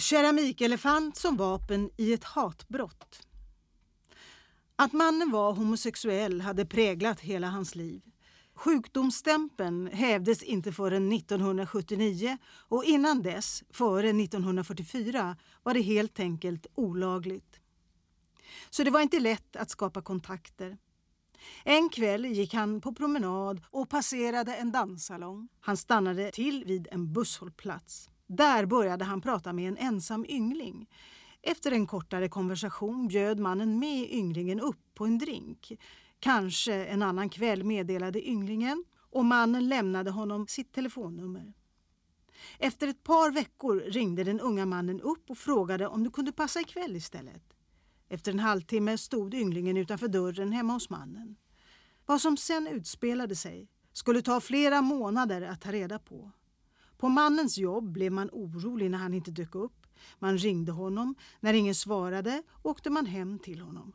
Keramikelefant som vapen i ett hatbrott. Att mannen var homosexuell hade präglat hela hans liv. Sjukdomsstämpeln hävdes inte förrän 1979 och innan dess, före 1944, var det helt enkelt olagligt. Så det var inte lätt att skapa kontakter. En kväll gick han på promenad och passerade en danssalong. Han stannade till vid en busshållplats. Där började han prata med en ensam yngling. Efter en kortare konversation bjöd mannen med ynglingen upp på en drink. Kanske en annan kväll meddelade ynglingen och mannen lämnade honom sitt telefonnummer. Efter ett par veckor ringde den unga mannen upp och frågade om du kunde passa ikväll istället. Efter en halvtimme stod ynglingen utanför dörren hemma hos mannen. Vad som sen utspelade sig skulle ta flera månader att ta reda på. På mannens jobb blev man orolig när han inte dök upp. Man ringde honom. När ingen svarade åkte man hem till honom.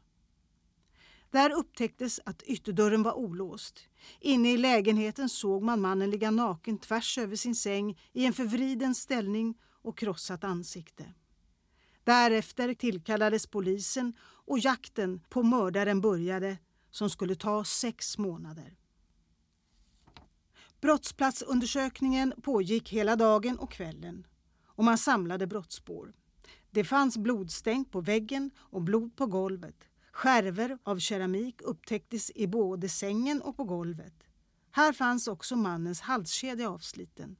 Där upptäcktes att ytterdörren var olåst. Inne i lägenheten såg man mannen ligga naken tvärs över sin säng i en förvriden ställning och krossat ansikte. Därefter tillkallades polisen och jakten på mördaren började som skulle ta sex månader. Brottsplatsundersökningen pågick hela dagen och kvällen och man samlade brottsspår. Det fanns blodstänk på väggen och blod på golvet. Skärvor av keramik upptäcktes i både sängen och på golvet. Här fanns också mannens halskedja avsliten.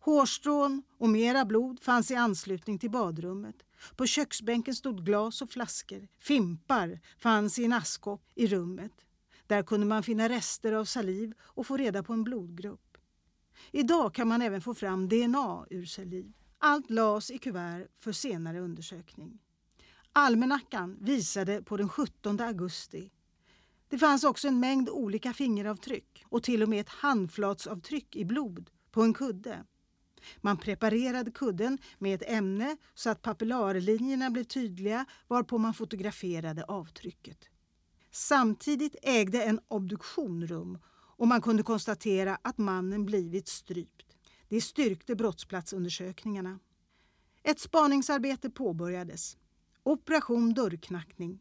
Hårstrån och mera blod fanns i anslutning till badrummet. På köksbänken stod glas och flaskor. Fimpar fanns i en askkopp i rummet. Där kunde man finna rester av saliv och få reda på en blodgrupp. Idag kan man även få fram DNA ur saliv. Allt lades i kuvert för senare undersökning. Almanackan visade på den 17 augusti. Det fanns också en mängd olika fingeravtryck och till och med ett handflatsavtryck i blod på en kudde. Man preparerade kudden med ett ämne så att papillarlinjerna blev tydliga varpå man fotograferade avtrycket. Samtidigt ägde en obduktion rum och man kunde konstatera att mannen blivit strypt. Det styrkte brottsplatsundersökningarna. Ett spaningsarbete påbörjades. Operation dörrknackning.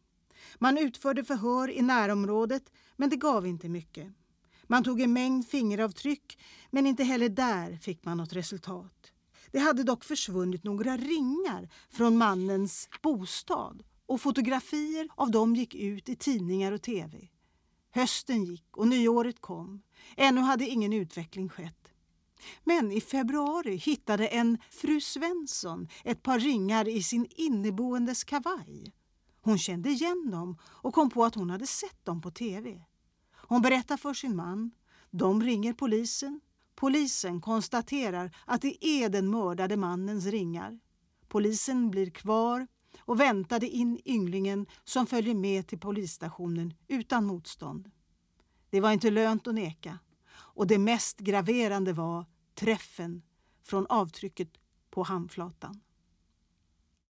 Man utförde förhör i närområdet men det gav inte mycket. Man tog en mängd fingeravtryck men inte heller där fick man något resultat. Det hade dock försvunnit några ringar från mannens bostad och fotografier av dem gick ut i tidningar och tv. Hösten gick och nyåret kom. Ännu hade ingen utveckling skett. Men i februari hittade en fru Svensson ett par ringar i sin inneboendes kavaj. Hon kände igen dem och kom på att hon hade sett dem på tv. Hon berättar för sin man. De ringer polisen. Polisen konstaterar att det är den mördade mannens ringar. Polisen blir kvar och väntade in ynglingen som följer med till polisstationen utan motstånd. Det var inte lönt att neka och det mest graverande var träffen från avtrycket på handflatan.